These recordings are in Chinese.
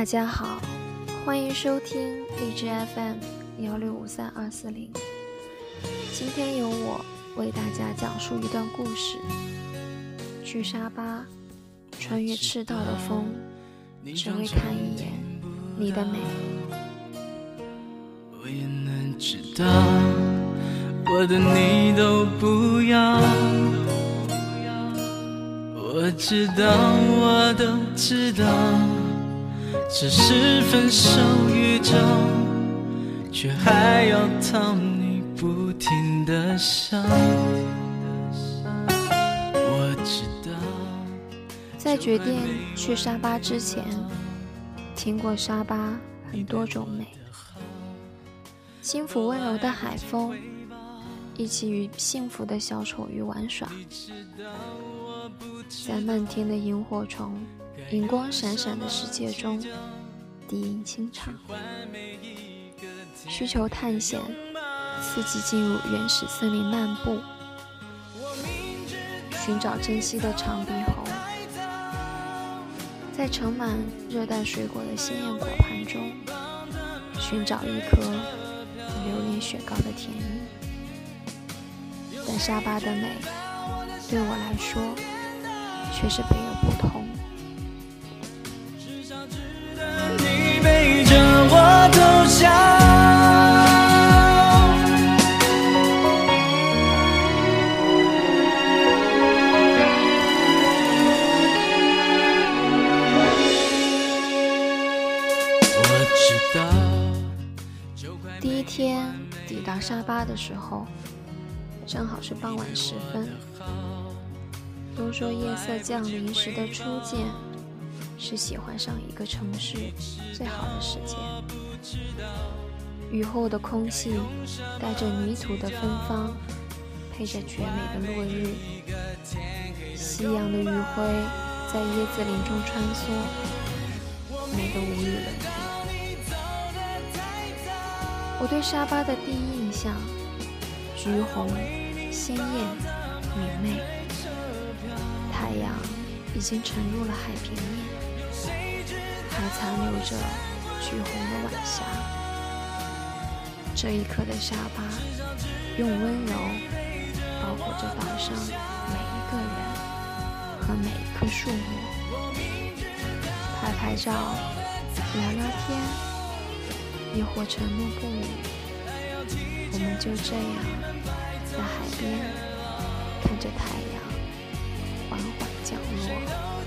大家好，欢迎收听荔枝 FM 幺六五三二四零。今天由我为大家讲述一段故事：去沙巴，穿越赤道的风，只为看一眼你的美。我也能知道，我的你都不要。我知道，我都知道，只是分手宇宙，却还要讨你不停的笑。我知道，在决定去沙巴之前，听过沙巴很多种美，轻抚温柔的海风，一起与幸福的小丑鱼玩耍，在漫天的萤火虫、银光闪闪的世界中，低吟轻唱，需求探险，刺激进入原始森林漫步，寻找珍稀的长臂猴。在盛满热带水果的鲜艳果盘中，寻找一颗榴莲雪糕的甜蜜。但沙巴的美，对我来说，却是别有不同。天抵达沙巴的时候，正好是傍晚时分。都说夜色降临时的初见，是喜欢上一个城市最好的时间。雨后的空气带着泥土的芬芳，配着绝美的落日，夕阳的余晖在椰子林中穿梭，美得无与伦比。我对沙巴的第一印象，橘红、鲜艳、明媚。太阳已经沉入了海平面，还残留着橘红的晚霞。这一刻的沙巴，用温柔包裹着岛上每一个人和每一棵树木。拍拍照，聊聊天，亦或沉默不语，我们就这样在海边看着太阳。缓缓降落。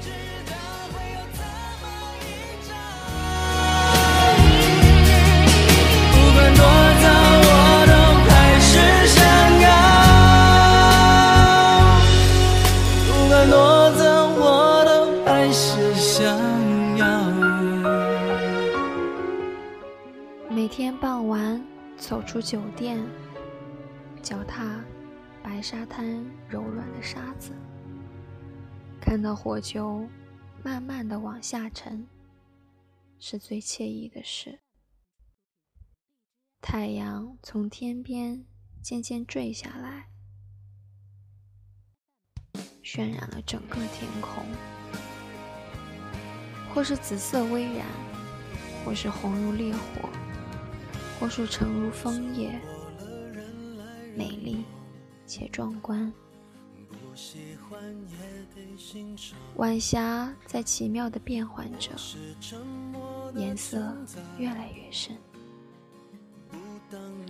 天傍晚走出酒店，脚踏白沙滩柔软的沙子。看到火球慢慢的往下沉，是最惬意的事。太阳从天边渐渐坠下来，渲染了整个天空，或是紫色微燃，或是红如烈火，或是沉入枫叶，美丽且壮观。晚霞在奇妙的变换着，颜色越来越深，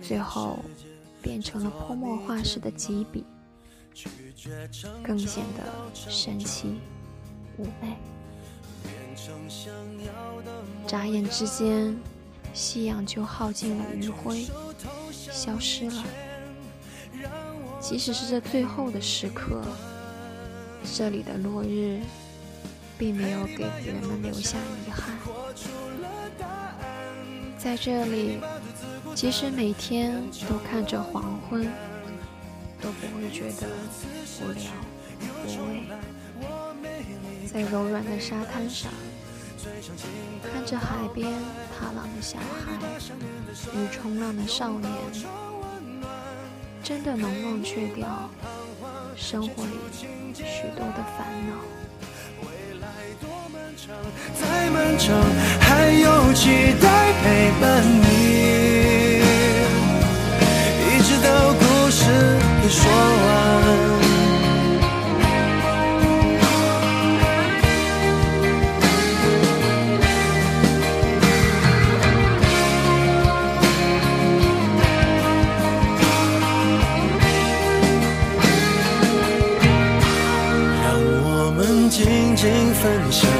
最后变成了泼墨画似的几笔，更显得神奇妩媚。眨眼之间，夕阳就耗尽了余晖，消失了。即使是这最后的时刻，这里的落日并没有给人们留下遗憾。在这里，即使每天都看着黄昏，都不会觉得无聊无味。在柔软的沙滩上，看着海边踏浪的小孩与冲浪的少年。真的能忘却掉生活里许多的烦恼。再漫长，还有期待陪伴静静分享。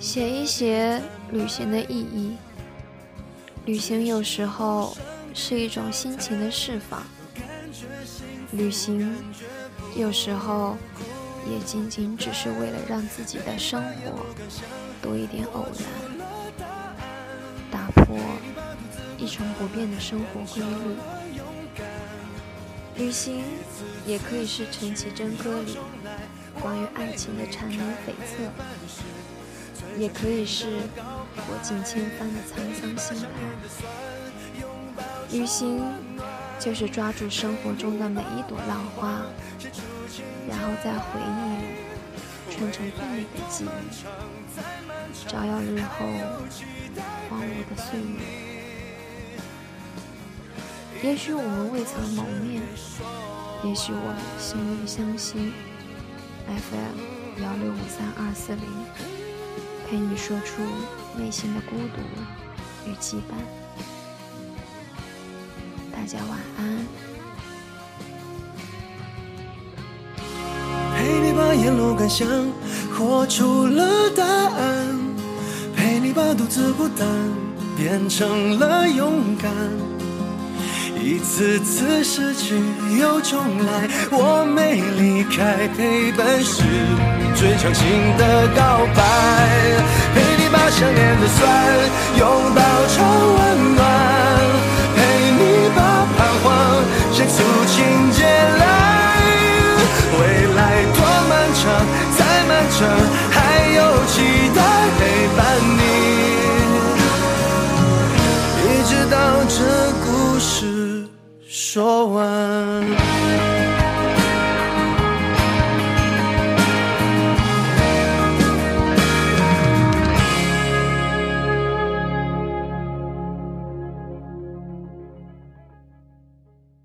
写一写旅行的意义。旅行有时候是一种心情的释放，旅行有时候也仅仅只是为了让自己的生活多一点偶然，打破一成不变的生活规律。旅行也可以是陈绮贞歌里关于爱情的缠绵悱恻。也可以是过尽千帆的沧桑心态。旅行就是抓住生活中的每一朵浪花，然后在回忆里串成最美的记忆，照耀日后荒芜的岁月。也许我们未曾谋面，也许我们心灵相惜。FM 幺六五三二四零。陪你说出内心的孤独与羁绊。大家晚安。陪你把沿路感想活出了答案，陪你把独自孤单变成了勇敢。一次次失去又重来我没离开陪伴是最长情的告白陪你把想念的酸拥抱成温暖陪你把彷徨写出情节来未来多漫长再漫长。说完。